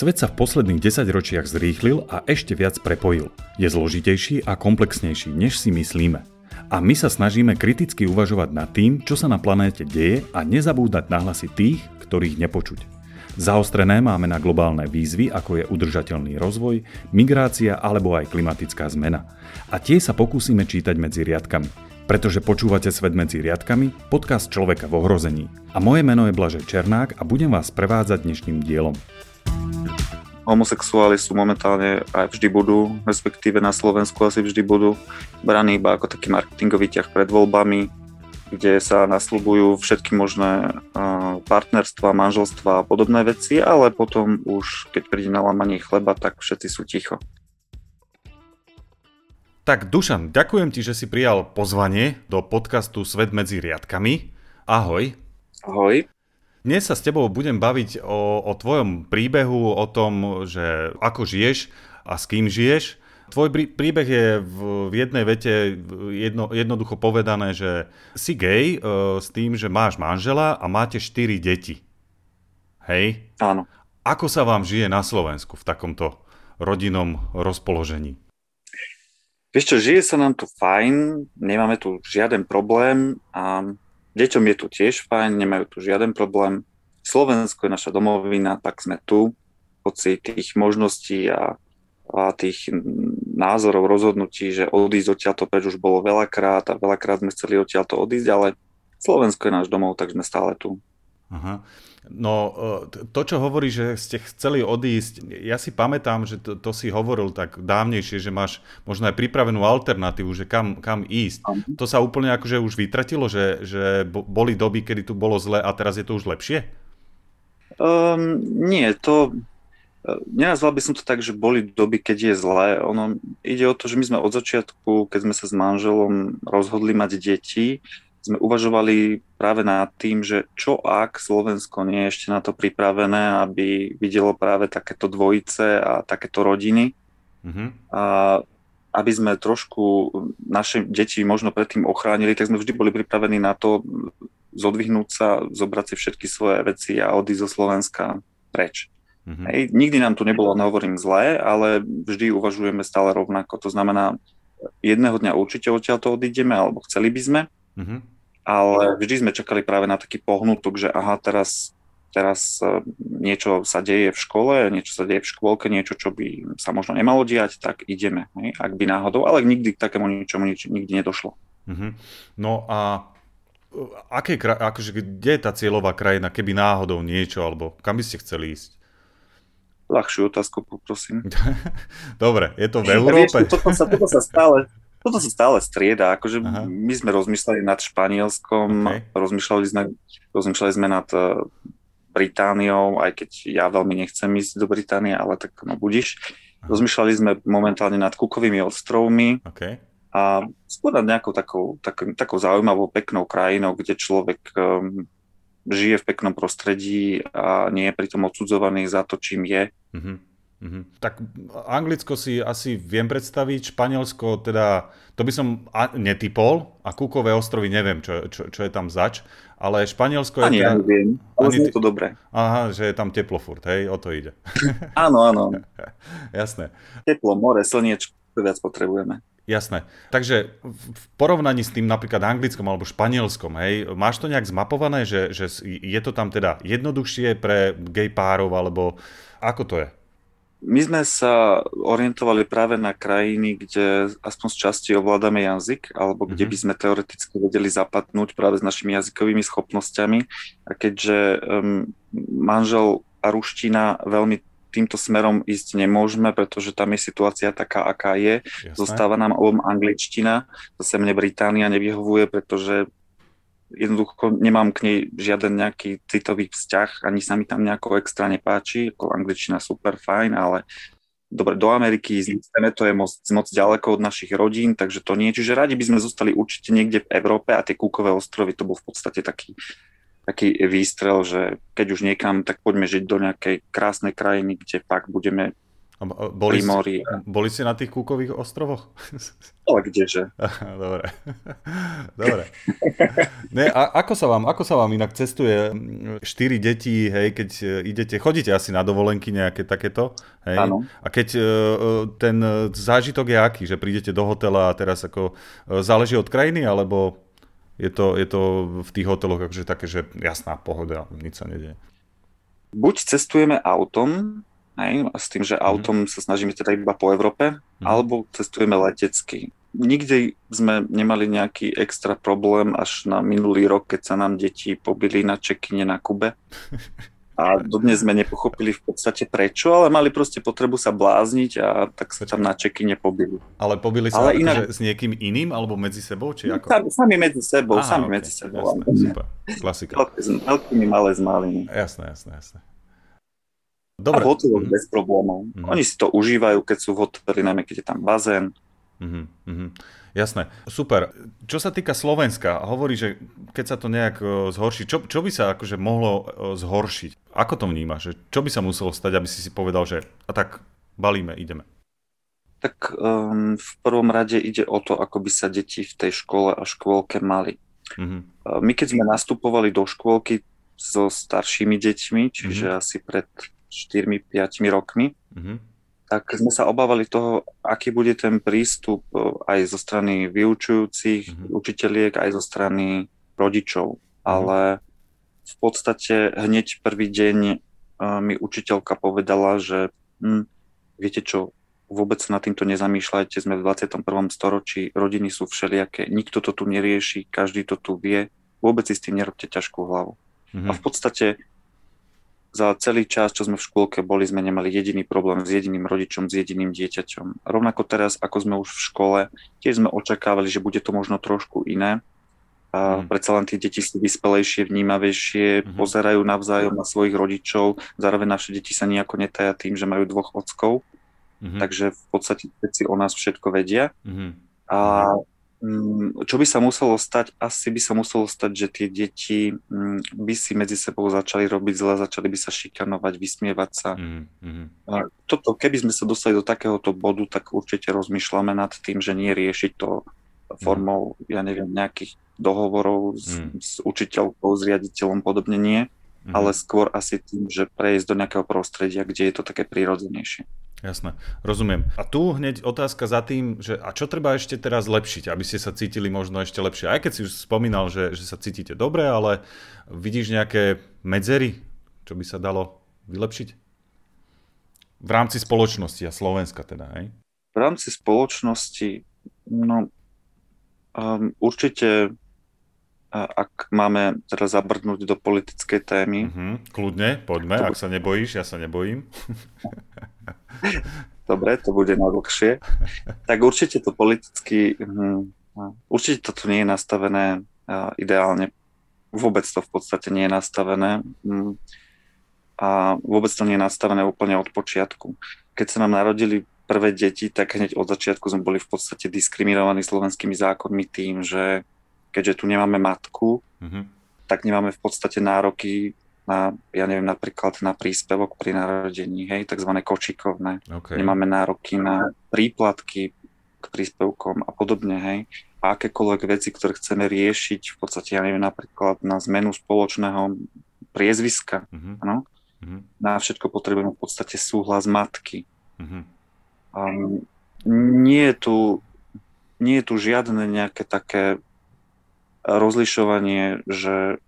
Svet sa v posledných 10 ročiach zrýchlil a ešte viac prepojil. Je zložitejší a komplexnejší, než si myslíme. A my sa snažíme kriticky uvažovať nad tým, čo sa na planéte deje a nezabúdať na hlasy tých, ktorých nepočuť. Zaostrené máme na globálne výzvy, ako je udržateľný rozvoj, migrácia alebo aj klimatická zmena. A tie sa pokúsime čítať medzi riadkami. Pretože počúvate Svet medzi riadkami, podcast Človeka v ohrození. A moje meno je Blažej Černák a budem vás prevádzať dnešným dielom homosexuáli sú momentálne aj vždy budú, respektíve na Slovensku asi vždy budú braní iba ako taký marketingový ťah pred voľbami, kde sa nasľubujú všetky možné partnerstva, manželstva a podobné veci, ale potom už keď príde na lamanie chleba, tak všetci sú ticho. Tak Dušan, ďakujem ti, že si prijal pozvanie do podcastu Svet medzi riadkami. Ahoj. Ahoj. Dnes sa s tebou budem baviť o, o tvojom príbehu, o tom, že ako žiješ a s kým žiješ. Tvoj príbeh je v, v jednej vete jedno, jednoducho povedané, že si gay e, s tým, že máš manžela a máte 4 deti. Hej? Áno. Ako sa vám žije na Slovensku v takomto rodinnom rozpoložení? Vieš čo, žije sa nám tu fajn, nemáme tu žiaden problém a Deťom je tu tiež fajn, nemajú tu žiaden problém. Slovensko je naša domovina, tak sme tu. Hoci tých možností a, a tých názorov, rozhodnutí, že odísť odtiaľto preč už bolo veľakrát a veľakrát sme chceli odtiaľto odísť, ale Slovensko je náš domov, tak sme stále tu. Aha. No e, to, čo hovorí, že ste chceli odísť, ja si pamätám, že to, to si hovoril tak dávnejšie, že máš možno aj pripravenú alternatívu, že kam, kam ísť. To sa úplne akože už vytratilo, že, že boli doby, kedy tu bolo zle a teraz je to už lepšie? Um, nie, to... E, nenazval by som to tak, že boli doby, keď je zlé. Ono ide o to, že my sme od začiatku, keď sme sa s manželom rozhodli mať deti, sme uvažovali práve nad tým, že čo ak Slovensko nie je ešte na to pripravené, aby videlo práve takéto dvojice a takéto rodiny. Mm-hmm. A aby sme trošku naše deti možno predtým ochránili, tak sme vždy boli pripravení na to zodvihnúť sa, zobrať si všetky svoje veci a odísť zo Slovenska preč. Mm-hmm. Hej, nikdy nám tu nebolo, nehovorím zlé, ale vždy uvažujeme stále rovnako. To znamená, jedného dňa určite odtiaľ to odídeme, alebo chceli by sme, Mm-hmm. Ale vždy sme čakali práve na taký pohnutok, že aha, teraz, teraz e, niečo sa deje v škole, niečo sa deje v škôlke, niečo, čo by sa možno nemalo diať, tak ideme, hej, ak by náhodou, ale nikdy k takému ničomu nič, nikdy nedošlo. Mm-hmm. No a e, aké, akože, kde je tá cieľová krajina, keby náhodou niečo, alebo kam by ste chceli ísť? Ľahšiu otázku poprosím. Dobre, je to v Európe? Vieš, toto, sa, toto sa stále, toto sa stále strieda, akože Aha. my sme rozmýšľali nad Španielskom, okay. rozmýšľali, sme, rozmýšľali sme nad uh, Britániou, aj keď ja veľmi nechcem ísť do Británie, ale tak no budiš. Rozmýšľali sme momentálne nad Kukovými ostrovmi okay. a skôr nad nejakou takou, tak, takou zaujímavou, peknou krajinou, kde človek um, žije v peknom prostredí a nie je pritom odsudzovaný za to, čím je. Mm-hmm. Mm-hmm. Tak Anglicko si asi viem predstaviť, Španielsko teda, to by som a, netypol a Kukové ostrovy neviem, čo, čo, čo je tam zač, ale Španielsko je... Ani teda, ja neviem, ale ani je to dobré. Aha, že je tam teplo furt, hej, o to ide. áno, áno. Jasné. Teplo, more, slniečko, to viac potrebujeme. Jasné. Takže v porovnaní s tým napríklad anglickom alebo španielskom, hej, máš to nejak zmapované, že, že je to tam teda jednoduchšie pre gay párov, alebo ako to je? My sme sa orientovali práve na krajiny, kde aspoň z časti ovládame jazyk, alebo kde mhm. by sme teoreticky vedeli zapadnúť práve s našimi jazykovými schopnosťami. A keďže um, manžel a ruština veľmi týmto smerom ísť nemôžeme, pretože tam je situácia taká, aká je. Jasné. Zostáva nám obom angličtina, zase mne Británia nevyhovuje, pretože jednoducho nemám k nej žiaden nejaký citový vzťah, ani sa mi tam nejako extra nepáči, ako angličtina super fajn, ale dobre, do Ameriky zisteme, to je moc, moc ďaleko od našich rodín, takže to nie. Čiže radi by sme zostali určite niekde v Európe a tie Kúkové ostrovy, to bol v podstate taký, taký výstrel, že keď už niekam, tak poďme žiť do nejakej krásnej krajiny, kde pak budeme boli, pri Boli ste na tých kúkových ostrovoch? Ale kdeže. Dobre. Dobre. Ne, a ako sa vám, ako sa vám inak cestuje? Štyri deti, hej, keď e, idete, chodíte asi na dovolenky nejaké takéto, hej? Áno. A keď e, ten zážitok je aký, že prídete do hotela a teraz ako záleží od krajiny, alebo je to, je to v tých hoteloch akože také, že jasná pohoda, nič sa nedieje? Buď cestujeme autom, Hej, a s tým, že mhm. autom sa snažíme teda iba po Európe, mm. alebo cestujeme letecky. Nikdy sme nemali nejaký extra problém až na minulý rok, keď sa nám deti pobili na čekine na Kube. A dodnes sme nepochopili v podstate prečo, ale mali proste potrebu sa blázniť a tak sa tam na čekine pobili. Ale pobili sa ale inak... s niekým iným alebo medzi sebou? Či ako? Sami, sami medzi sebou, Aha, sami okay. medzi sebou. Jasné, super. Klasika. Veľkými malé s malými. Jasné, jasné, jasné. Dobre. A v hoteloch mm. bez problémov. Mm. Oni si to užívajú, keď sú v hoteli, najmä keď je tam bazén. Mm-hmm. Jasné, super. Čo sa týka Slovenska, hovorí, že keď sa to nejak zhorší, čo, čo by sa akože mohlo zhoršiť? Ako to vnímaš? Čo by sa muselo stať, aby si si povedal, že a tak balíme, ideme? Tak um, v prvom rade ide o to, ako by sa deti v tej škole a škôlke mali. Mm-hmm. My keď sme nastupovali do škôlky so staršími deťmi, čiže mm-hmm. asi pred 4-5 rokmi, mm-hmm. tak sme sa obávali toho, aký bude ten prístup e, aj zo strany vyučujúcich mm-hmm. učiteľiek, aj zo strany rodičov. Mm-hmm. Ale v podstate hneď prvý deň uh, mi učiteľka povedala, že hm, viete čo, vôbec sa nad týmto nezamýšľajte, sme v 21. storočí, rodiny sú všelijaké, nikto to tu nerieši, každý to tu vie, vôbec si s tým nerobte ťažkú hlavu. Mm-hmm. A v podstate za celý čas, čo sme v škôlke boli, sme nemali jediný problém s jediným rodičom, s jediným dieťaťom. Rovnako teraz, ako sme už v škole, tiež sme očakávali, že bude to možno trošku iné. A mm. predsa len tie deti sú vyspelejšie, vnímavejšie, mm. pozerajú navzájom na svojich rodičov, zároveň naše deti sa nejako netaja tým, že majú dvoch ockov, mm. takže v podstate všetci o nás všetko vedia. Mm. A čo by sa muselo stať? Asi by sa muselo stať, že tie deti mm, by si medzi sebou začali robiť zle, začali by sa šikanovať, vysmievať sa. Mm-hmm. Toto, keby sme sa dostali do takéhoto bodu, tak určite rozmýšľame nad tým, že nie riešiť to formou, mm. ja neviem, nejakých dohovorov s, mm. s učiteľkou, s riaditeľom, podobne nie, mm. ale skôr asi tým, že prejsť do nejakého prostredia, kde je to také prírodzenejšie. Jasné, rozumiem. A tu hneď otázka za tým, že a čo treba ešte teraz zlepšiť, aby ste sa cítili možno ešte lepšie. Aj keď si už spomínal, že, že sa cítite dobre, ale vidíš nejaké medzery, čo by sa dalo vylepšiť? V rámci spoločnosti a Slovenska teda, hej? V rámci spoločnosti, no um, určite ak máme teraz zabrnúť do politickej témy. Mm-hmm, kľudne, poďme, to... ak sa nebojíš, ja sa nebojím. Dobre, to bude na dlhšie. Tak určite to politicky, hm, určite to tu nie je nastavené ideálne. Vôbec to v podstate nie je nastavené. Hm, a vôbec to nie je nastavené úplne od počiatku. Keď sa nám narodili prvé deti, tak hneď od začiatku sme boli v podstate diskriminovaní slovenskými zákonmi tým, že keďže tu nemáme matku, mm-hmm. tak nemáme v podstate nároky na, ja neviem, napríklad na príspevok pri narodení, hej, tzv. kočikovné. Okay. Nemáme nároky na príplatky k príspevkom a podobne, hej. A akékoľvek veci, ktoré chceme riešiť, v podstate, ja neviem, napríklad na zmenu spoločného priezviska, mm-hmm. no? mm-hmm. na všetko potrebujeme v podstate súhlas matky. Mm-hmm. Um, nie je tu nie je tu žiadne nejaké také rozlišovanie, že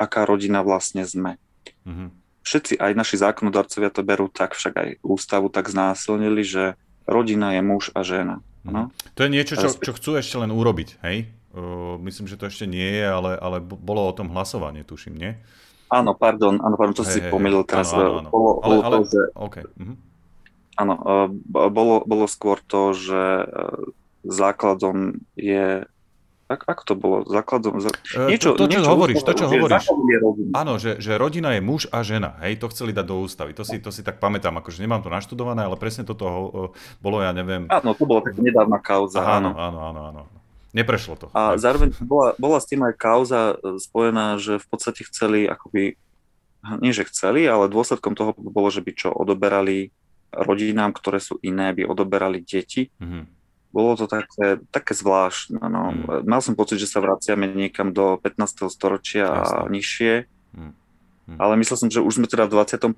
aká rodina vlastne sme. Mm-hmm. Všetci, aj naši zákonodarcovia to berú tak, však aj ústavu tak znásilnili, že rodina je muž a žena. Mm-hmm. No? To je niečo, čo, čo chcú ešte len urobiť, hej? Uh, myslím, že to ešte nie je, ale, ale bolo o tom hlasovanie, tuším, nie? Áno, pardon, áno, pardon, to hey, si hey, pomýlil teraz. Áno, áno. Bolo, ale, bolo ale, to, že... Okay. Mm-hmm. Áno, bolo, bolo skôr to, že základom je ak, ako to bolo? Základom? Za... E, niečo, to, to, čo niečo hovoríš, to, čo hovoríš. Áno, že, že rodina je muž a žena. Hej, to chceli dať do ústavy. To si, to si tak pamätám, akože nemám to naštudované, ale presne toto bolo, ja neviem... Áno, to bola taká nedávna kauza. Áno, áno, áno, áno. Neprešlo to. A zároveň bola, bola s tým aj kauza e, spojená, že v podstate chceli akoby, nie že chceli, ale dôsledkom toho bolo, že by čo odoberali rodinám, ktoré sú iné, by odoberali deti. Mm-hmm. Bolo to také, také zvláštne. No. Mm. Mal som pocit, že sa vraciame niekam do 15. storočia Jasne. a nižšie. Mm. Mm. Ale myslel som, že už sme teda v 21.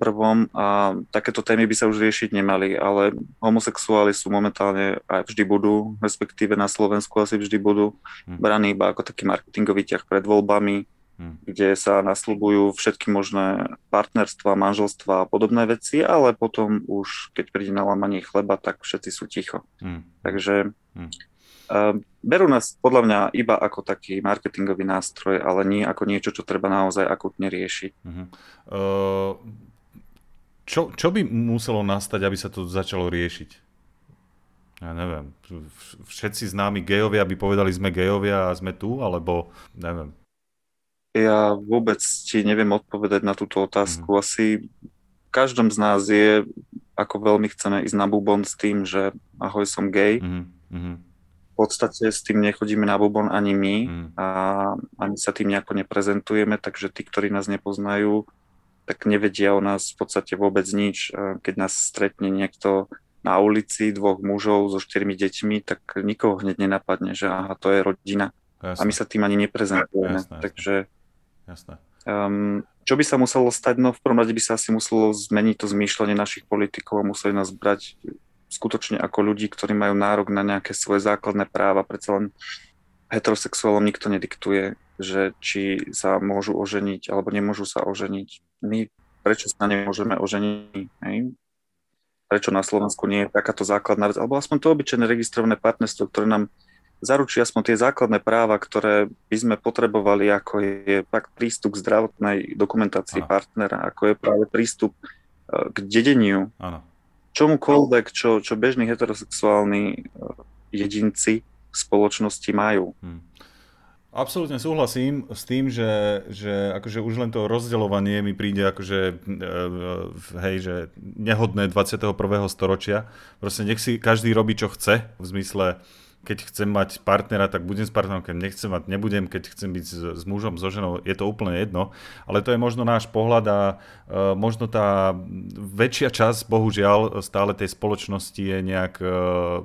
a takéto témy by sa už riešiť nemali, ale homosexuáli sú momentálne aj vždy budú, respektíve na Slovensku asi vždy budú mm. braní iba ako taký marketingový ťah pred voľbami hmm. kde sa nasľubujú všetky možné partnerstva, manželstva a podobné veci, ale potom už, keď príde na lamanie chleba, tak všetci sú ticho. Hmm. Takže hmm. Uh, berú nás podľa mňa iba ako taký marketingový nástroj, ale nie ako niečo, čo treba naozaj akutne riešiť. Uh-huh. Uh, čo, čo by muselo nastať, aby sa to začalo riešiť? Ja neviem, všetci známi gejovia by povedali, sme gejovia a sme tu, alebo neviem. Ja vôbec ti neviem odpovedať na túto otázku. Mm. Asi v každom z nás je, ako veľmi chceme ísť na bubon s tým, že ahoj, som gay. Mm. V podstate s tým nechodíme na bubon ani my mm. a ani sa tým nejako neprezentujeme, takže tí, ktorí nás nepoznajú, tak nevedia o nás v podstate vôbec nič. Keď nás stretne niekto na ulici dvoch mužov so štyrmi deťmi, tak nikoho hneď nenapadne, že aha, to je rodina. Jasne. A my sa tým ani neprezentujeme. Jasne, Takže Jasné. Um, čo by sa muselo stať? No v prvom rade by sa asi muselo zmeniť to zmýšľanie našich politikov a museli nás brať skutočne ako ľudí, ktorí majú nárok na nejaké svoje základné práva. Predsa len heterosexuálom nikto nediktuje, že či sa môžu oženiť alebo nemôžu sa oženiť. My prečo sa nemôžeme oženiť? Hej? Prečo na Slovensku nie je takáto základná vec? Alebo aspoň to obyčajné registrované partnerstvo, ktoré nám zaručí aspoň tie základné práva, ktoré by sme potrebovali, ako je fakt prístup k zdravotnej dokumentácii ano. partnera, ako je práve prístup e, k dedeniu, ano. čomukoľvek, čo, čo bežní heterosexuálni e, jedinci v spoločnosti majú. Hmm. Absolútne súhlasím s tým, že, že akože už len to rozdeľovanie mi príde akože, e, hej, že nehodné 21. storočia. Proste nech si každý robí, čo chce, v zmysle keď chcem mať partnera, tak budem s partnerom, keď nechcem mať, nebudem, keď chcem byť s, s mužom, so ženou, je to úplne jedno, ale to je možno náš pohľad a e, možno tá väčšia časť, bohužiaľ, stále tej spoločnosti je nejak, e,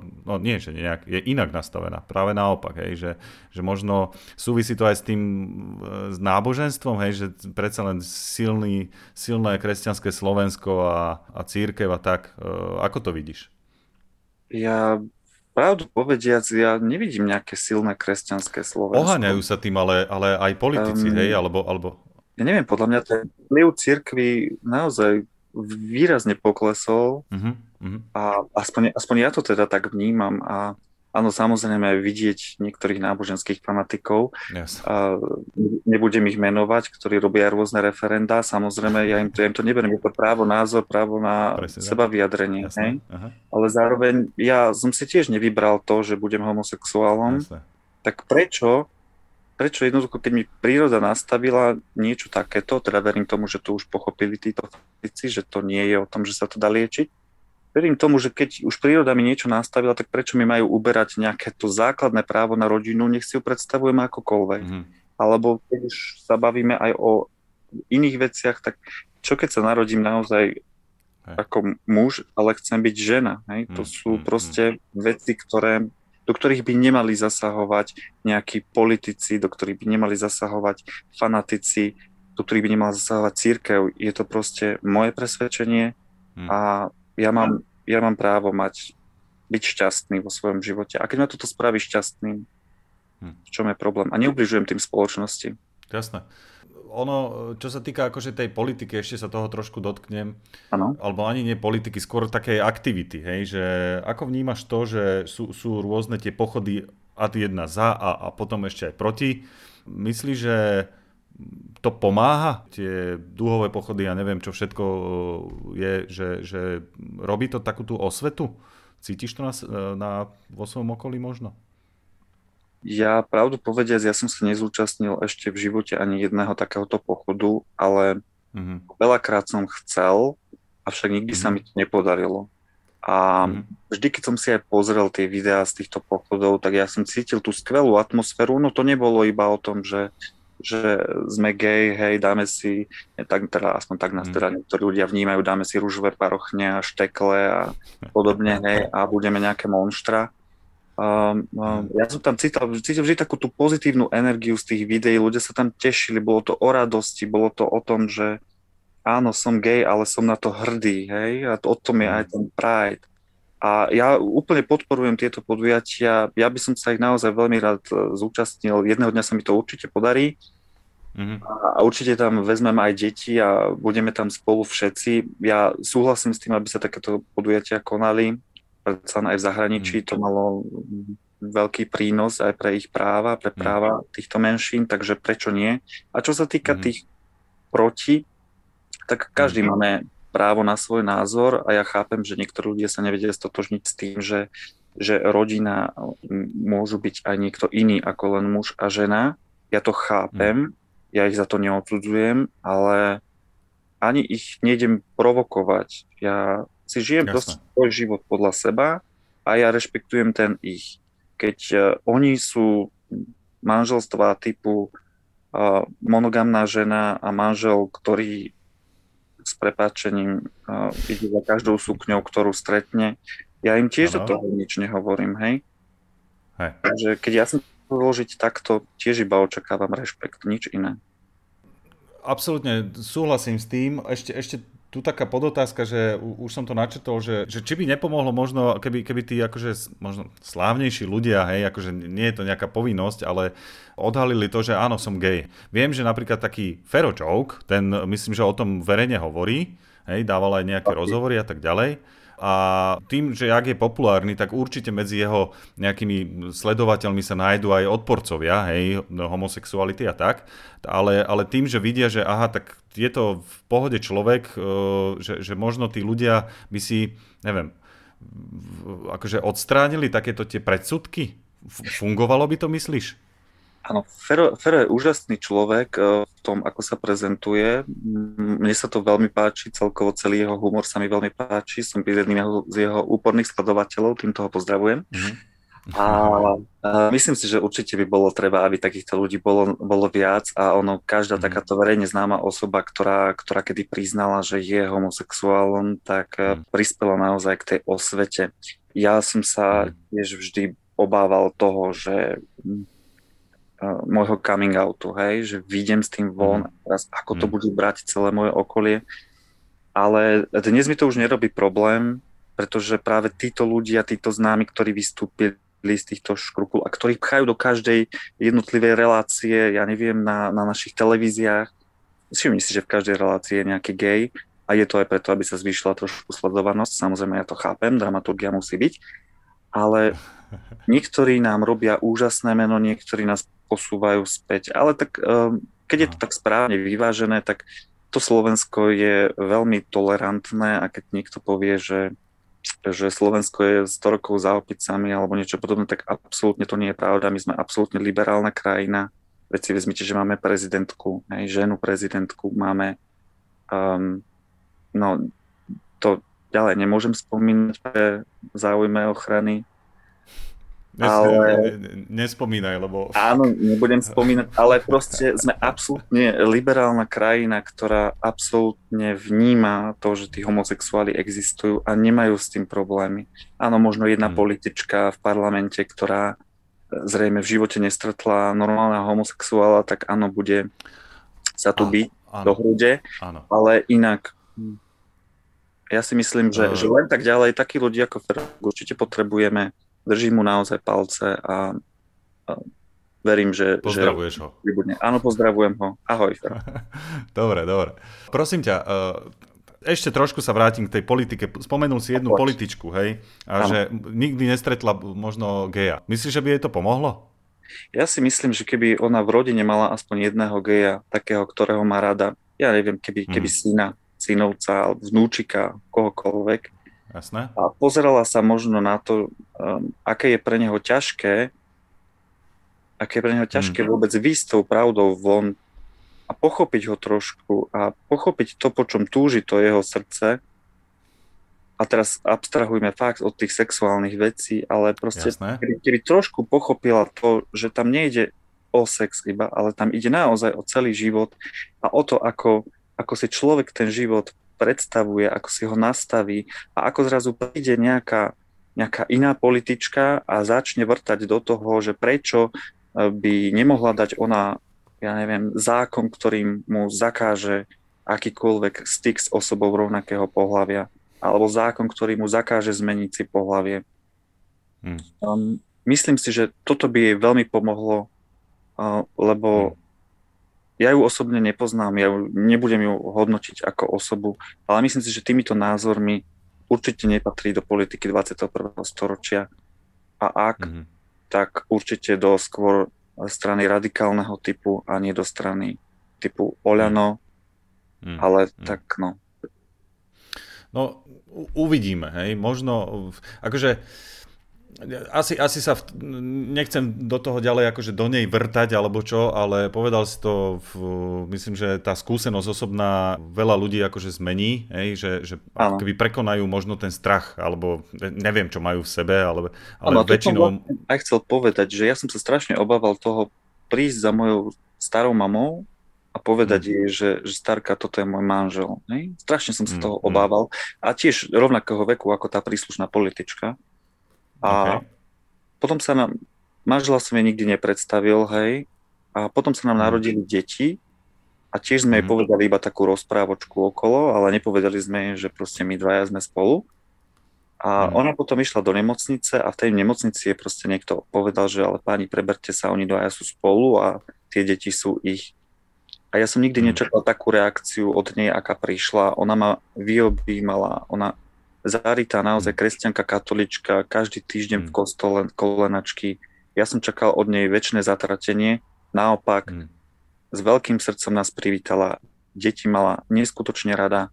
no nie, že nejak, je inak nastavená, práve naopak, hej, že, že možno súvisí to aj s tým, e, s náboženstvom, hej, že predsa len silný, silné kresťanské Slovensko a, a církev a tak, e, ako to vidíš? Ja Pravdu povediac, ja nevidím nejaké silné kresťanské Slovensko. Oháňajú sa tým ale, ale aj politici, um, hej? Alebo, alebo... Ja neviem, podľa mňa ten vplyv cirkvi naozaj výrazne poklesol uh-huh, uh-huh. a aspoň, aspoň ja to teda tak vnímam a Áno, samozrejme aj vidieť niektorých náboženských fanatikov. Yes. A nebudem ich menovať, ktorí robia rôzne referenda. Samozrejme, ja im to, ja im to neberiem, je to právo názor, právo na Presne, seba vyjadrenie. Hej? Ale zároveň ja som si tiež nevybral to, že budem homosexuálom. Jasne. Tak prečo, prečo jednoducho, keď mi príroda nastavila niečo takéto, teda verím tomu, že to už pochopili títo fanatici, že to nie je o tom, že sa to dá liečiť, verím tomu, že keď už príroda mi niečo nastavila, tak prečo mi majú uberať nejaké to základné právo na rodinu, nech si ju predstavujeme akokoľvek. Mm. Alebo keď už sa bavíme aj o iných veciach, tak čo keď sa narodím naozaj hej. ako muž, ale chcem byť žena. Hej? To mm, sú mm, proste mm. veci, ktoré, do ktorých by nemali zasahovať nejakí politici, do ktorých by nemali zasahovať fanatici, do ktorých by nemala zasahovať církev. Je to proste moje presvedčenie mm. a ja mám, ja mám právo mať, byť šťastný vo svojom živote. A keď ma toto spraví šťastným, hm. v čom je problém? A neubližujem tým spoločnosti. Jasné. Ono, čo sa týka akože tej politiky, ešte sa toho trošku dotknem, ano. alebo ani nie politiky, skôr takej aktivity, hej, že ako vnímaš to, že sú, sú rôzne tie pochody ad jedna za a, a potom ešte aj proti. Myslíš, že to pomáha, tie dúhové pochody, ja neviem, čo všetko uh, je, že, že robí to takú tú osvetu? Cítiš to na, na, vo svojom okolí možno? Ja pravdu povediac, ja som sa nezúčastnil ešte v živote ani jedného takéhoto pochodu, ale mm-hmm. veľakrát som chcel, avšak nikdy mm-hmm. sa mi to nepodarilo. A mm-hmm. vždy, keď som si aj pozrel tie videá z týchto pochodov, tak ja som cítil tú skvelú atmosféru. No to nebolo iba o tom, že že sme gay, hej, dáme si, tak, teda, aspoň tak nás teda mhm. niektorí ľudia vnímajú, dáme si rúžové parochne a štekle a podobne, hej, a budeme nejaké monštra. Um, um, ja som tam cítil, cítil vždy takú tú pozitívnu energiu z tých videí, ľudia sa tam tešili, bolo to o radosti, bolo to o tom, že áno, som gay, ale som na to hrdý, hej, a to, o tom je aj ten pride. A ja úplne podporujem tieto podujatia, ja by som sa ich naozaj veľmi rád e, zúčastnil, jedného dňa sa mi to určite podarí mm-hmm. a určite tam vezmem aj deti a budeme tam spolu všetci. Ja súhlasím s tým, aby sa takéto podujatia konali, predsa aj v zahraničí mm. to malo veľký prínos aj pre ich práva, pre mm. práva týchto menšín, takže prečo nie? A čo sa týka mm. tých proti, tak každý mm. máme právo na svoj názor a ja chápem, že niektorí ľudia sa nevedia stotožniť s tým, že, že rodina môžu byť aj niekto iný ako len muž a žena. Ja to chápem, mm. ja ich za to neodsudzujem, ale ani ich nejdem provokovať. Ja si žijem Jasne. dosť svoj život podľa seba a ja rešpektujem ten ich. Keď uh, oni sú manželstva typu uh, monogamná žena a manžel, ktorý s prepáčením uh, ide za každou sukňou, ktorú stretne, ja im tiež do toho nič nehovorím, hej? hej. Takže keď ja som vložiť takto, tiež iba očakávam rešpekt, nič iné. Absolútne súhlasím s tým. Ešte, ešte tu taká podotázka, že už som to načetol, že, že či by nepomohlo možno, keby, keby tí akože možno slávnejší ľudia, hej, akože nie je to nejaká povinnosť, ale odhalili to, že áno, som gay. Viem, že napríklad taký Fero Joke, ten myslím, že o tom verejne hovorí, hej, dával aj nejaké rozhovory a tak ďalej a tým, že ak je populárny, tak určite medzi jeho nejakými sledovateľmi sa nájdú aj odporcovia, hej, homosexuality a tak, ale, ale tým, že vidia, že aha, tak je to v pohode človek, e, že, že možno tí ľudia by si, neviem, akože odstránili takéto tie predsudky? Fungovalo by to, myslíš? Áno, Fero, Fero je úžasný človek eh, v tom, ako sa prezentuje. Mne sa to veľmi páči, celkovo celý jeho humor sa mi veľmi páči. Som jedným z jeho úporných sledovateľov, týmto ho pozdravujem. Mm-hmm. A, a myslím si, že určite by bolo treba, aby takýchto ľudí bolo, bolo viac a ono, každá mm. takáto verejne známa osoba, ktorá, ktorá kedy priznala, že je homosexuálom, tak mm. prispela naozaj k tej osvete. Ja som sa mm. tiež vždy obával toho, že môjho coming outu, hej, že vidím s tým von, mm. teraz ako to mm. bude brať celé moje okolie. Ale dnes mi to už nerobí problém, pretože práve títo ľudia, títo známi, ktorí vystúpili z týchto škrupul a ktorí pchajú do každej jednotlivej relácie, ja neviem, na, na našich televíziách. Všimni si, že v každej relácii je nejaký gay a je to aj preto, aby sa zvýšila trošku sledovanosť. Samozrejme, ja to chápem, dramaturgia musí byť, ale niektorí nám robia úžasné meno, niektorí nás posúvajú späť. Ale tak ehm, keď je to tak správne vyvážené, tak to Slovensko je veľmi tolerantné a keď niekto povie, že, že Slovensko je 100 rokov za opicami alebo niečo podobné, tak absolútne to nie je pravda. My sme absolútne liberálna krajina. Veď si vezmite, že máme prezidentku, aj ženu prezidentku, máme um, no to ďalej nemôžem spomínať pre záujme ochrany ale... Nespomínaj, lebo... Áno, nebudem spomínať, ale proste sme absolútne liberálna krajina, ktorá absolútne vníma to, že tí homosexuáli existujú a nemajú s tým problémy. Áno, možno jedna hmm. politička v parlamente, ktorá zrejme v živote nestretla normálneho homosexuála, tak áno, bude sa tu byť do hrude, áno. ale inak ja si myslím, že, uh... že len tak ďalej, takí ľudia ako Ferrari určite potrebujeme držím mu naozaj palce a, a verím, že... Pozdravuješ že, ho. Vybudne. Áno, pozdravujem ho. Ahoj. dobre, dobre. Prosím ťa, e, ešte trošku sa vrátim k tej politike. Spomenul si jednu političku, hej, a ano. že nikdy nestretla možno geja. Myslíš, že by jej to pomohlo? Ja si myslím, že keby ona v rodine mala aspoň jedného geja, takého, ktorého má rada, ja neviem, keby, keby hmm. syna, synovca, vnúčika, kohokoľvek, Jasné. A pozerala sa možno na to, um, aké je pre neho ťažké, aké je pre neho ťažké mm. vôbec výjsť tou pravdou von a pochopiť ho trošku a pochopiť to, po čom túži to jeho srdce. A teraz abstrahujme fakt od tých sexuálnych vecí, ale proste keby, keby trošku pochopila to, že tam nejde o sex iba, ale tam ide naozaj o celý život a o to, ako, ako si človek ten život predstavuje, ako si ho nastaví a ako zrazu príde nejaká, nejaká iná politička a začne vrtať do toho, že prečo e, by nemohla dať ona, ja neviem, zákon, ktorým mu zakáže akýkoľvek styk s osobou rovnakého pohľavia alebo zákon, ktorý mu zakáže zmeniť si pohlavie. Hmm. Um, myslím si, že toto by jej veľmi pomohlo, uh, lebo hmm. Ja ju osobne nepoznám, ja ju, nebudem ju hodnotiť ako osobu, ale myslím si, že týmito názormi určite nepatrí do politiky 21. storočia a ak, hmm. tak určite do skôr strany radikálneho typu a nie do strany typu Oľano, hmm. ale hmm. tak no. No, uvidíme, hej, možno, akože asi, asi sa, v, nechcem do toho ďalej akože do nej vrtať alebo čo, ale povedal si to, v, myslím, že tá skúsenosť osobná veľa ľudí akože zmení, hej, že, že keby prekonajú možno ten strach, alebo neviem, čo majú v sebe, ale, ale ano, väčšinou... Vlastne aj chcel povedať, že ja som sa strašne obával toho prísť za mojou starou mamou a povedať mm. jej, že, že starka, toto je môj manžel. Ne? Strašne som sa mm. toho mm. obával. A tiež rovnakého veku ako tá príslušná politička. A okay. potom sa nám, manžela som jej nikdy nepredstavil, hej, a potom sa nám mm. narodili deti a tiež sme mm. jej povedali iba takú rozprávočku okolo, ale nepovedali sme jej, že proste my dvaja sme spolu. A mm. ona potom išla do nemocnice a v tej nemocnici je proste niekto povedal, že ale páni, preberte sa, oni dvaja sú spolu a tie deti sú ich. A ja som nikdy hmm. nečakal takú reakciu od nej, aká prišla. Ona ma vyobímala, ona zarytá naozaj hmm. kresťanka, katolička, každý týždeň v hmm. kostole kolenačky. Ja som čakal od nej väčšie zatratenie, naopak hmm. s veľkým srdcom nás privítala, deti mala neskutočne rada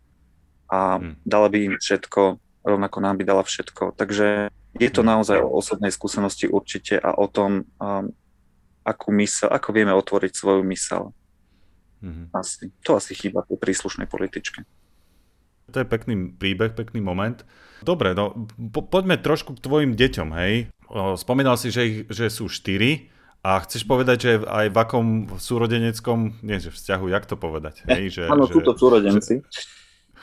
a hmm. dala by im všetko, rovnako nám by dala všetko. Takže je to naozaj o osobnej skúsenosti určite a o tom, um, akú mysel, ako vieme otvoriť svoju mysel. Mm-hmm. Asi. To asi chýba tej príslušnej političke. To je pekný príbeh, pekný moment. Dobre, no po, poďme trošku k tvojim deťom, hej. O, spomínal si, že, ich, že sú štyri a chceš povedať, že aj v akom súrodeneckom, nie že vzťahu, jak to povedať? Hej, že, áno, sú to súrodenci. Že...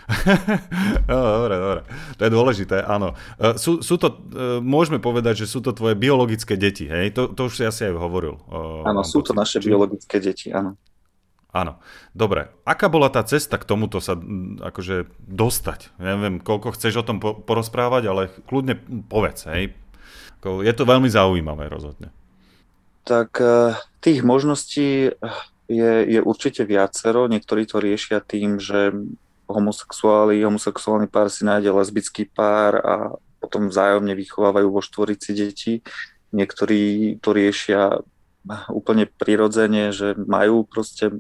no, dobre, dobre. To je dôležité, áno. E, sú, sú to, e, môžeme povedať, že sú to tvoje biologické deti, hej? To, to už si asi aj hovoril. Áno, sú to naše biologické deti, áno. Áno. Dobre. Aká bola tá cesta k tomuto sa akože dostať? Ja neviem, koľko chceš o tom po- porozprávať, ale kľudne povedz, hej. Je to veľmi zaujímavé rozhodne. Tak e, tých možností je, je určite viacero. Niektorí to riešia tým, že homosexuáli, homosexuálny pár si nájde lesbický pár a potom vzájomne vychovávajú vo štvorici deti. Niektorí to riešia úplne prirodzene, že majú proste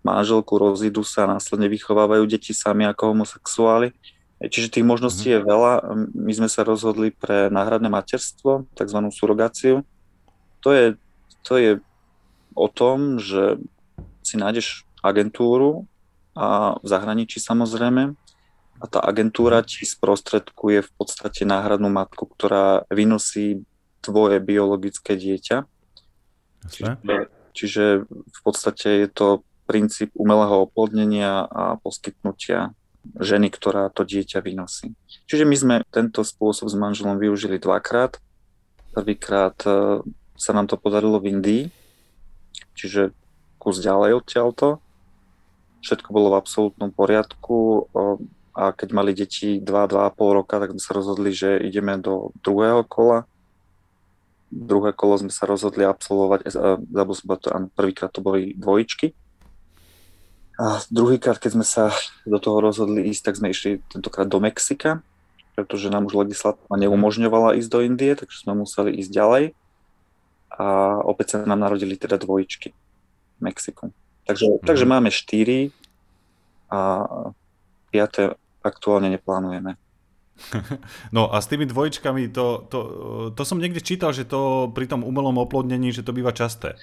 manželku, rozídu sa a následne vychovávajú deti sami ako homosexuáli. Čiže tých možností mm. je veľa. My sme sa rozhodli pre náhradné materstvo, tzv. surogáciu. To je, to je o tom, že si nájdeš agentúru a v zahraničí samozrejme a tá agentúra mhm. ti sprostredkuje v podstate náhradnú matku, ktorá vynosí tvoje biologické dieťa. Čiže, čiže v podstate je to princíp umelého oplodnenia a poskytnutia ženy, ktorá to dieťa vynosí. Čiže my sme tento spôsob s manželom využili dvakrát. Prvýkrát e, sa nám to podarilo v Indii, čiže kus ďalej odtiaľto. Všetko bolo v absolútnom poriadku a keď mali deti 2-2,5 roka, tak sme sa rozhodli, že ideme do druhého kola. Druhé kolo sme sa rozhodli absolvovať, e, zabudol som to, prvýkrát to boli dvojičky, a druhýkrát, keď sme sa do toho rozhodli ísť, tak sme išli tentokrát do Mexika, pretože nám už legislatíva neumožňovala ísť do Indie, takže sme museli ísť ďalej. A opäť sa nám narodili teda dvojičky v Mexiku. Takže, mm. takže máme štyri a piaté aktuálne neplánujeme. No a s tými dvojičkami, to, to, to som niekde čítal, že to pri tom umelom oplodnení, že to býva časté.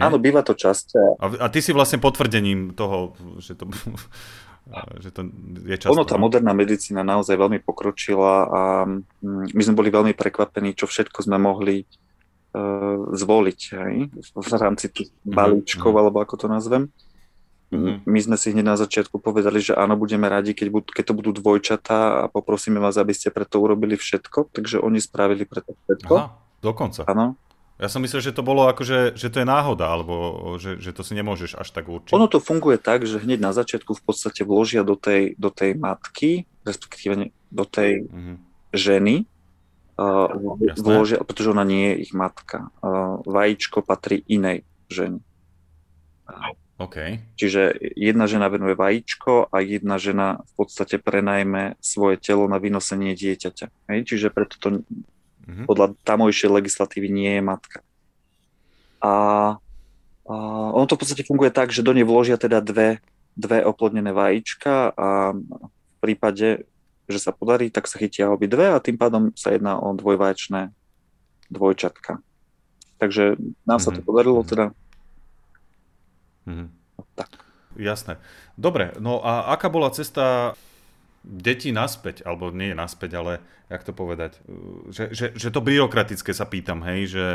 Nie? Áno, býva to časté. A, a ty si vlastne potvrdením toho, že to, že to je často. Ono, tá no? moderná medicína naozaj veľmi pokročila a mm, my sme boli veľmi prekvapení, čo všetko sme mohli zvoliť hej, v rámci tých mhm, balíčkov, mm-hmm. alebo ako to nazvem. Mm-hmm. My sme si hneď na začiatku povedali, že áno, budeme radi, keď, bud- keď to budú dvojčatá a poprosíme vás, aby ste preto urobili všetko. Takže oni spravili preto všetko. Aha, dokonca. Áno. Ja som myslel, že to bolo ako, že, že to je náhoda, alebo že, že to si nemôžeš až tak určiť. Ono to funguje tak, že hneď na začiatku v podstate vložia do tej, do tej matky, respektíve do tej mm-hmm. ženy, uh, vložia, pretože ona nie je ich matka. Uh, vajíčko patrí inej žene. Okay. Čiže jedna žena venuje vajíčko a jedna žena v podstate prenajme svoje telo na vynosenie dieťaťa. Hej? Čiže preto to mm-hmm. podľa tamojšej legislatívy nie je matka. A, a ono to v podstate funguje tak, že do nej vložia teda dve, dve oplodnené vajíčka a v prípade, že sa podarí, tak sa chytia dve a tým pádom sa jedná o dvojvaječné dvojčatka. Takže nám mm-hmm. sa to mhm. podarilo mhm. teda Mm-hmm. Tak. Jasné. Dobre, no a aká bola cesta detí naspäť, alebo nie naspäť, ale jak to povedať, že, že, že to byrokratické sa pýtam, hej, že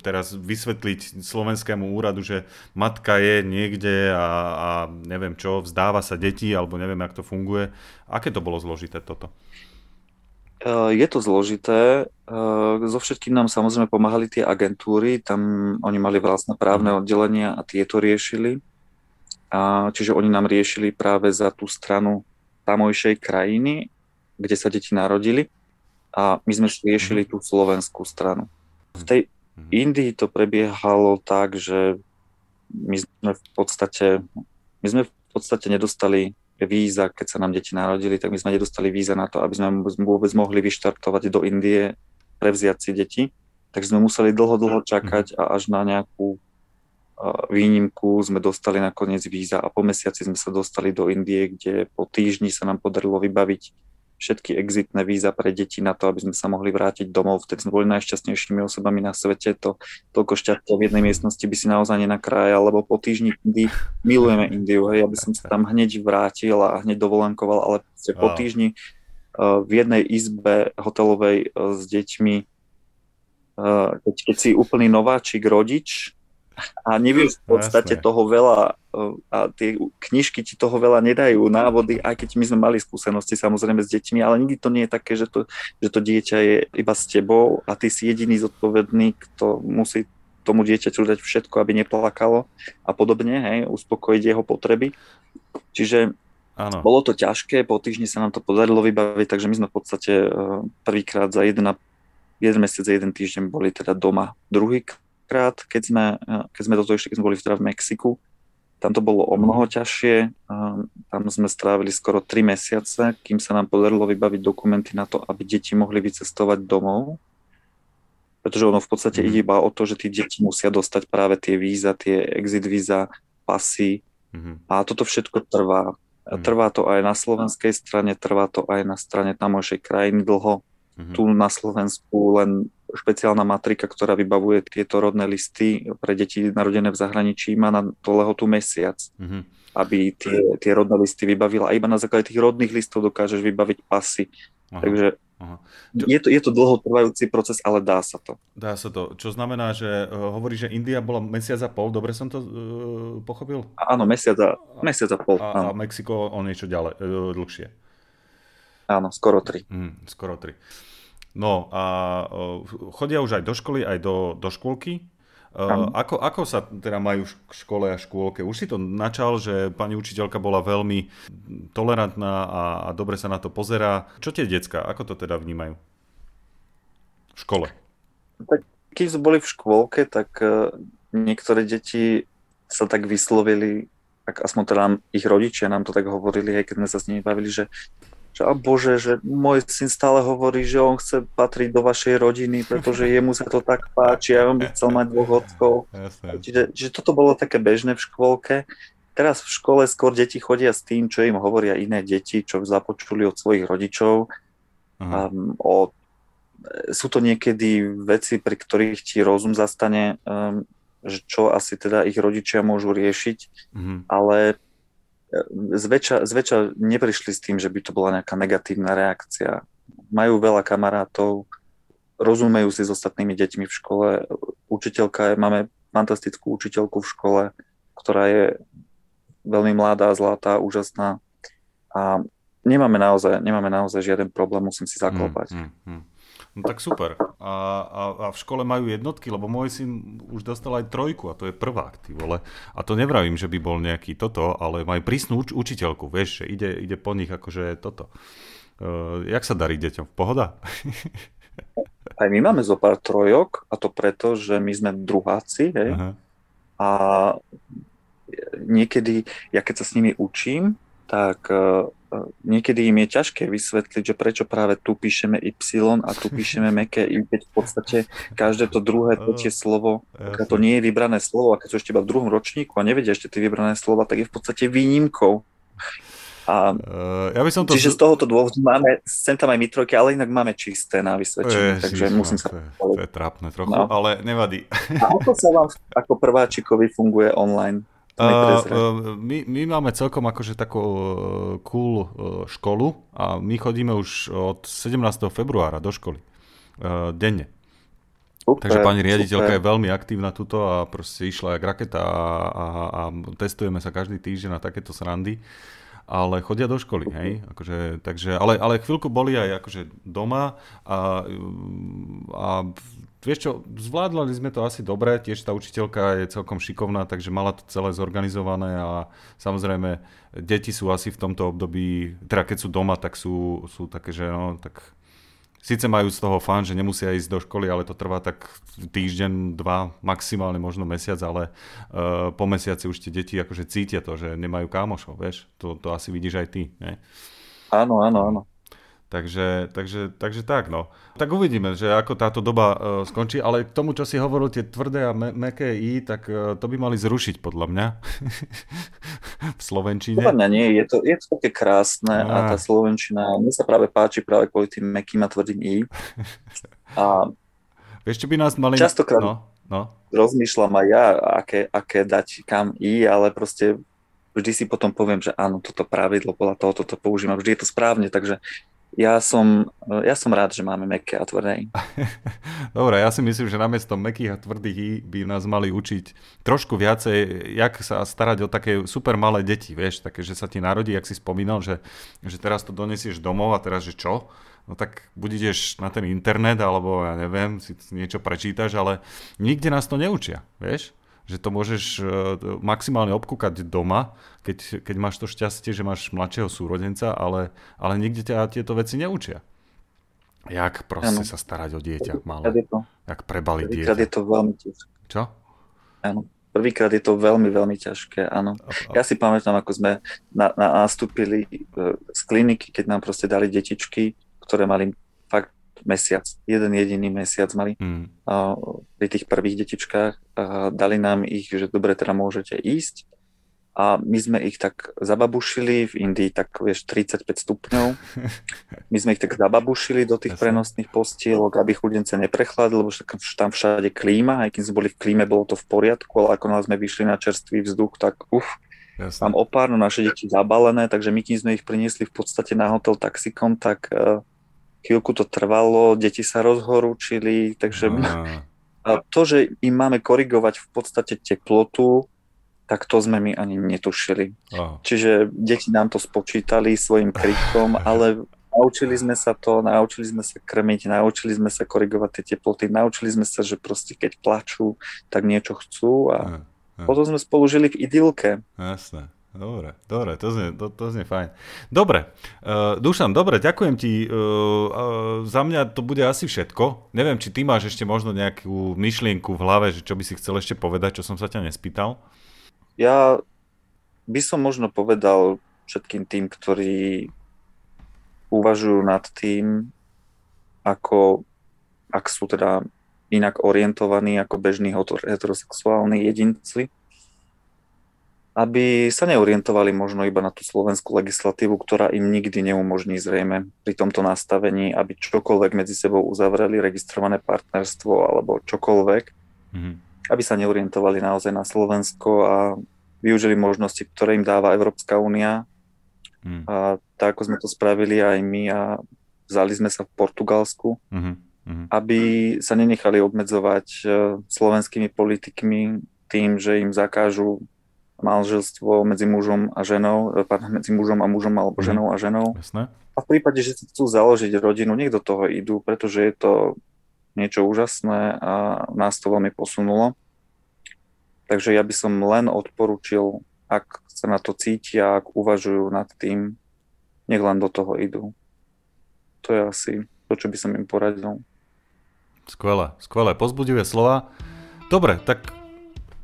teraz vysvetliť slovenskému úradu, že matka je niekde a, a neviem čo, vzdáva sa detí, alebo neviem, jak to funguje. Aké to bolo zložité toto? E, je to zložité. E, so všetkým nám samozrejme pomáhali tie agentúry, tam oni mali vlastné právne mhm. oddelenia a tie to riešili. A, čiže oni nám riešili práve za tú stranu tamojšej krajiny, kde sa deti narodili a my sme riešili mhm. tú slovenskú stranu. V tej mhm. Indii to prebiehalo tak, že my sme v podstate, my sme v podstate nedostali víza, keď sa nám deti narodili, tak my sme nedostali víza na to, aby sme vôbec mohli vyštartovať do Indie, prevziať si deti. Tak sme museli dlho, dlho čakať a až na nejakú výnimku sme dostali nakoniec víza a po mesiaci sme sa dostali do Indie, kde po týždni sa nám podarilo vybaviť všetky exitné víza pre deti na to, aby sme sa mohli vrátiť domov. Vtedy sme boli najšťastnejšími osobami na svete. To, toľko šťastia v jednej miestnosti by si naozaj nenakrájal, lebo po týždni Indii milujeme Indiu. Hej, aby som sa tam hneď vrátil a hneď dovolenkoval, ale po týždni uh, v jednej izbe hotelovej uh, s deťmi, uh, keď, keď si úplný nováčik rodič, a nevieš v podstate Jasné. toho veľa eh, a tie knižky ti toho veľa nedajú, návody, aj keď my sme mali skúsenosti samozrejme s deťmi, ale nikdy to nie je také, že to, že to dieťa je iba s tebou a ty si jediný zodpovedný, kto musí tomu dieťaťu dať všetko, aby neplakalo a podobne, hej, uspokojiť jeho potreby. Čiže Áno. bolo to ťažké, po týždni sa nám to podarilo vybaviť, takže my sme v podstate eh, prvýkrát za jeden, jeden mesiac, jeden týždeň boli teda doma. Druhý prvýkrát, keď sme, eh, keď sme do toho išli, keď sme boli v Mexiku, tam to bolo o mnoho ťažšie. Eh, tam sme strávili skoro 3 mesiace, kým sa nám podarilo vybaviť dokumenty na to, aby deti mohli vycestovať domov. Pretože ono v podstate mm. ide iba o to, že tí deti musia dostať práve tie víza, tie exit víza, pasy. Mm. A toto všetko trvá. Mm. Trvá to aj na slovenskej strane, trvá to aj na strane tamojšej krajiny dlho. Mm-hmm. Tu na Slovensku len špeciálna matrika, ktorá vybavuje tieto rodné listy pre deti narodené v zahraničí, má na to lehotu mesiac. Mm-hmm. Aby tie, tie rodné listy vybavila. A iba na základe tých rodných listov dokážeš vybaviť pasy. Aha. Takže Aha. Čo... Je, to, je to dlhotrvajúci proces, ale dá sa to. Dá sa to. Čo znamená, že uh, hovorí, že India bola mesiac a pol, dobre som to uh, pochopil? Áno, mesiac a, mesiac a pol. A, a Mexiko o niečo ďalej, uh, dlhšie. Áno, skoro tri. Mm, skoro tri. No a chodia už aj do školy, aj do, do škôlky. Ako, ako sa teda majú v škole a škôlke? Už si to načal, že pani učiteľka bola veľmi tolerantná a, a dobre sa na to pozerá. Čo tie decka, ako to teda vnímajú? V škole. Tak keď sme boli v škôlke, tak uh, niektoré deti sa tak vyslovili, tak aspoň teda ich rodičia nám to tak hovorili, aj keď sme sa s nimi bavili, že že a bože, že môj syn stále hovorí, že on chce patriť do vašej rodiny, pretože jemu sa to tak páči a on by chcel mať dvoch ockov. Čiže, čiže toto bolo také bežné v škôlke. Teraz v škole skôr deti chodia s tým, čo im hovoria iné deti, čo započuli od svojich rodičov. Um, o, sú to niekedy veci, pri ktorých ti rozum zastane, um, že čo asi teda ich rodičia môžu riešiť, mm-hmm. ale zväčša, zväčša neprišli s tým, že by to bola nejaká negatívna reakcia. Majú veľa kamarátov, rozumejú si s ostatnými deťmi v škole. Učiteľka je, máme fantastickú učiteľku v škole, ktorá je veľmi mladá, zlatá, úžasná a nemáme naozaj, nemáme naozaj žiaden problém, musím si zaklopať. Mm, mm, mm. No tak super. A, a, a v škole majú jednotky, lebo môj syn už dostal aj trojku a to je prvák, ty vole. A to nevravím, že by bol nejaký toto, ale majú prísnu uč- učiteľku, vieš, že ide, ide po nich akože toto. Uh, jak sa darí deťom? Pohoda? Aj my máme zo pár trojok a to preto, že my sme druháci, hej. Aha. A niekedy, ja keď sa s nimi učím, tak uh, niekedy im je ťažké vysvetliť, že prečo práve tu píšeme Y a tu píšeme meké I, keď v podstate každé to druhé, tretie slovo, keď to nie je vybrané slovo a keď sú ešte iba v druhom ročníku a nevedia ešte tie vybrané slova, tak je v podstate výnimkou. A, ja by som to... Čiže z tohoto dôvodu máme, sem tam aj mitrojky, ale inak máme čisté na vysvedčenie, Ježiš, takže musím sa... To je, to je trápne trochu, no. ale nevadí. A ako sa vám ako prváčikovi funguje online? Uh, my, my máme celkom akože takú uh, cool uh, školu a my chodíme už od 17. februára do školy. Uh, denne. Super, Takže pani riaditeľka super. je veľmi aktívna tuto a proste išla jak raketa a, a, a testujeme sa každý týždeň na takéto srandy. Ale chodia do školy, hej? Akože, takže, ale, ale chvíľku boli aj akože doma a, a Vieš čo, zvládli sme to asi dobre, tiež tá učiteľka je celkom šikovná, takže mala to celé zorganizované a samozrejme deti sú asi v tomto období, teda keď sú doma, tak sú, sú také, že no, tak síce majú z toho fan, že nemusia ísť do školy, ale to trvá tak týždeň, dva, maximálne možno mesiac, ale uh, po mesiaci už tie deti akože cítia to, že nemajú kámošov, vieš, to, to asi vidíš aj ty, ne? Áno, áno, áno. Takže, takže, takže tak, no. Tak uvidíme, že ako táto doba uh, skončí, ale k tomu, čo si hovoril, tie tvrdé a me- meké I, tak uh, to by mali zrušiť, podľa mňa. v Slovenčine. Podľa mňa nie, je to, je to také krásne a... a tá Slovenčina, mne sa práve páči práve kvôli tým mekým a tvrdým I. A Vieš, čo by nás mali... Častokrát no, no. rozmýšľam aj ja, aké, aké dať kam I, ale proste vždy si potom poviem, že áno, toto pravidlo podľa toho, toto používam, vždy je to správne, takže ja som, ja som rád, že máme meké a tvrdé Dobre, ja si myslím, že namiesto mekých a tvrdých I by nás mali učiť trošku viacej, jak sa starať o také super malé deti, vieš, také, že sa ti narodí, jak si spomínal, že, že teraz to donesieš domov a teraz, že čo? No tak buď ideš na ten internet, alebo ja neviem, si niečo prečítaš, ale nikde nás to neučia, vieš? Že to môžeš uh, maximálne obkúkať doma, keď, keď máš to šťastie, že máš mladšieho súrodenca, ale, ale nikde ťa tieto veci neučia. Jak proste ano. sa starať o dieťa malé. To, Jak prebaliť dieťa. je to veľmi ťažké. Čo? Áno. Prvýkrát je to veľmi, veľmi ťažké, áno. Ja si pamätám, ako sme na, na, nastúpili e, z kliniky, keď nám proste dali detičky, ktoré mali mesiac, jeden jediný mesiac mali mm. pri tých prvých detičkách dali nám ich, že dobre, teda môžete ísť a my sme ich tak zababušili, v Indii tak vieš 35 stupňov, my sme ich tak zababušili do tých prenosných postielok, aby chudence neprechladli, lebo tam všade klíma, aj keď sme boli v klíme, bolo to v poriadku, ale ako nás sme vyšli na čerstvý vzduch, tak uf, Jasne. tam opárno naše deti zabalené, takže my keď sme ich priniesli v podstate na hotel taxikom, tak uh, chvíľku to trvalo, deti sa rozhorúčili, takže a to, že im máme korigovať v podstate teplotu, tak to sme my ani netušili. Aha. Čiže deti nám to spočítali svojim krikom, ale naučili sme sa to, naučili sme sa krmiť, naučili sme sa korigovať tie teploty, naučili sme sa, že proste keď plačú, tak niečo chcú a aha. potom sme spolu žili v idylke. Jasné. Dobre, dobre, to znie, to, to znie fajn. Dobre, uh, Dušan, dobre, ďakujem ti. Uh, uh, za mňa to bude asi všetko. Neviem, či ty máš ešte možno nejakú myšlienku v hlave, že čo by si chcel ešte povedať, čo som sa ťa nespýtal? Ja by som možno povedal všetkým tým, ktorí uvažujú nad tým, ako, ak sú teda inak orientovaní ako bežní heterosexuálni jedinci, aby sa neorientovali možno iba na tú slovenskú legislatívu, ktorá im nikdy neumožní zrejme pri tomto nastavení, aby čokoľvek medzi sebou uzavreli, registrované partnerstvo alebo čokoľvek, mm-hmm. aby sa neorientovali naozaj na Slovensko a využili možnosti, ktoré im dáva Európska únia. Mm. A tak ako sme to spravili aj my a vzali sme sa v Portugalsku. Mm-hmm. aby sa nenechali obmedzovať uh, slovenskými politikmi tým, že im zakážu manželstvo medzi mužom a ženou, e, pardon, medzi mužom a mužom alebo mm. ženou a ženou. Jasné. A v prípade, že si chcú založiť rodinu, nech do toho idú, pretože je to niečo úžasné a nás to veľmi posunulo. Takže ja by som len odporučil, ak sa na to cítia, ak uvažujú nad tým, nech len do toho idú. To je asi to, čo by som im poradil. Skvelé, skvelé, pozbudivé slova. Dobre, tak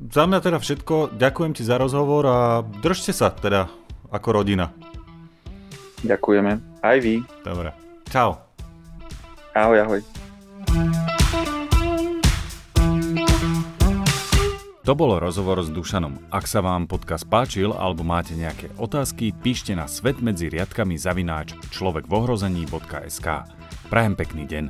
za mňa teda všetko. Ďakujem ti za rozhovor a držte sa teda ako rodina. Ďakujeme. Aj vy. Dobre. Čau. Ahoj, ahoj. To bol rozhovor s Dušanom. Ak sa vám podcast páčil alebo máte nejaké otázky, píšte na svet medzi riadkami zavináč človekvohrození.sk. Prajem pekný deň.